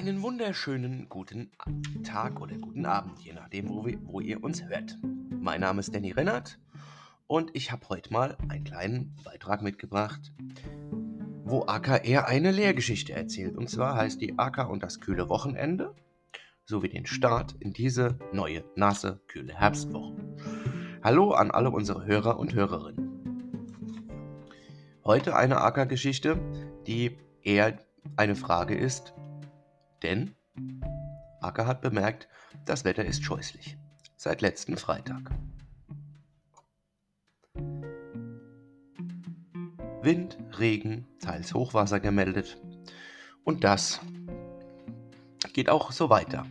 wunderschönen guten Tag oder guten Abend, je nachdem, wo, wir, wo ihr uns hört. Mein Name ist Danny Rennert und ich habe heute mal einen kleinen Beitrag mitgebracht, wo AKR eine Lehrgeschichte erzählt. Und zwar heißt die AK und das kühle Wochenende sowie den Start in diese neue, nasse, kühle Herbstwoche. Hallo an alle unsere Hörer und Hörerinnen. Heute eine AK-Geschichte, die eher eine Frage ist, denn Acker hat bemerkt, das Wetter ist scheußlich. Seit letzten Freitag. Wind, Regen, teils Hochwasser gemeldet. Und das geht auch so weiter.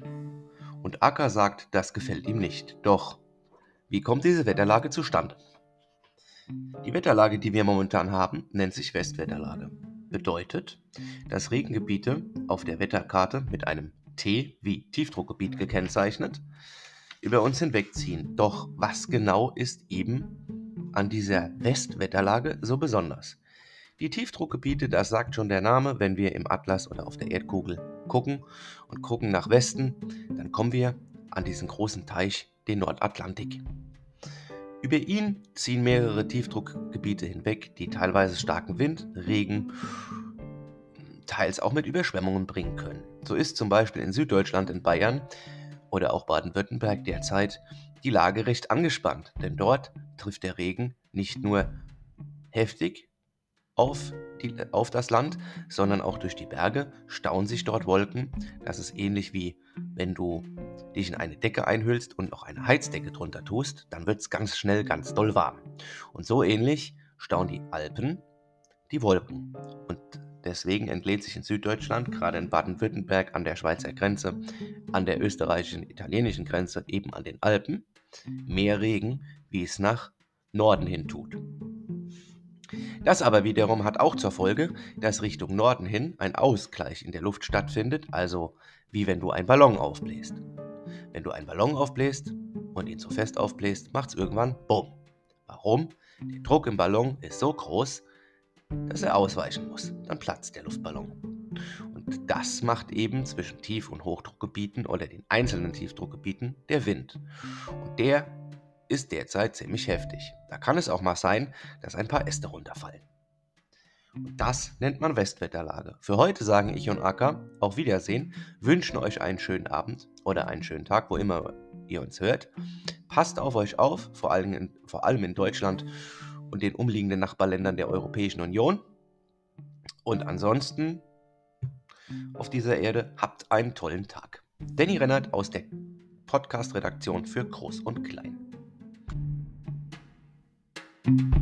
Und Acker sagt, das gefällt ihm nicht. Doch, wie kommt diese Wetterlage zustande? Die Wetterlage, die wir momentan haben, nennt sich Westwetterlage bedeutet, dass Regengebiete auf der Wetterkarte mit einem T wie Tiefdruckgebiet gekennzeichnet über uns hinwegziehen. Doch was genau ist eben an dieser Westwetterlage so besonders? Die Tiefdruckgebiete, das sagt schon der Name, wenn wir im Atlas oder auf der Erdkugel gucken und gucken nach Westen, dann kommen wir an diesen großen Teich, den Nordatlantik. Über ihn ziehen mehrere Tiefdruckgebiete hinweg, die teilweise starken Wind, Regen, teils auch mit Überschwemmungen bringen können. So ist zum Beispiel in Süddeutschland, in Bayern oder auch Baden-Württemberg derzeit die Lage recht angespannt, denn dort trifft der Regen nicht nur heftig auf, die, auf das Land, sondern auch durch die Berge stauen sich dort Wolken. Das ist ähnlich wie wenn du dich in eine Decke einhüllst und noch eine Heizdecke drunter tust, dann wird es ganz schnell ganz doll warm. Und so ähnlich stauen die Alpen die Wolken. Und deswegen entlädt sich in Süddeutschland, gerade in Baden-Württemberg an der Schweizer Grenze, an der österreichischen, italienischen Grenze, eben an den Alpen, mehr Regen, wie es nach Norden hin tut. Das aber wiederum hat auch zur Folge, dass Richtung Norden hin ein Ausgleich in der Luft stattfindet, also wie wenn du einen Ballon aufbläst. Wenn du einen Ballon aufbläst und ihn zu fest aufbläst, macht es irgendwann Bumm. Warum? Der Druck im Ballon ist so groß, dass er ausweichen muss. Dann platzt der Luftballon. Und das macht eben zwischen Tief- und Hochdruckgebieten oder den einzelnen Tiefdruckgebieten der Wind. Und der ist derzeit ziemlich heftig. Da kann es auch mal sein, dass ein paar Äste runterfallen. Das nennt man Westwetterlage. Für heute sagen ich und Acker auf Wiedersehen, wünschen euch einen schönen Abend oder einen schönen Tag, wo immer ihr uns hört. Passt auf euch auf, vor allem in, vor allem in Deutschland und den umliegenden Nachbarländern der Europäischen Union. Und ansonsten auf dieser Erde habt einen tollen Tag. Danny Rennert aus der Podcast-Redaktion für Groß und Klein. thank you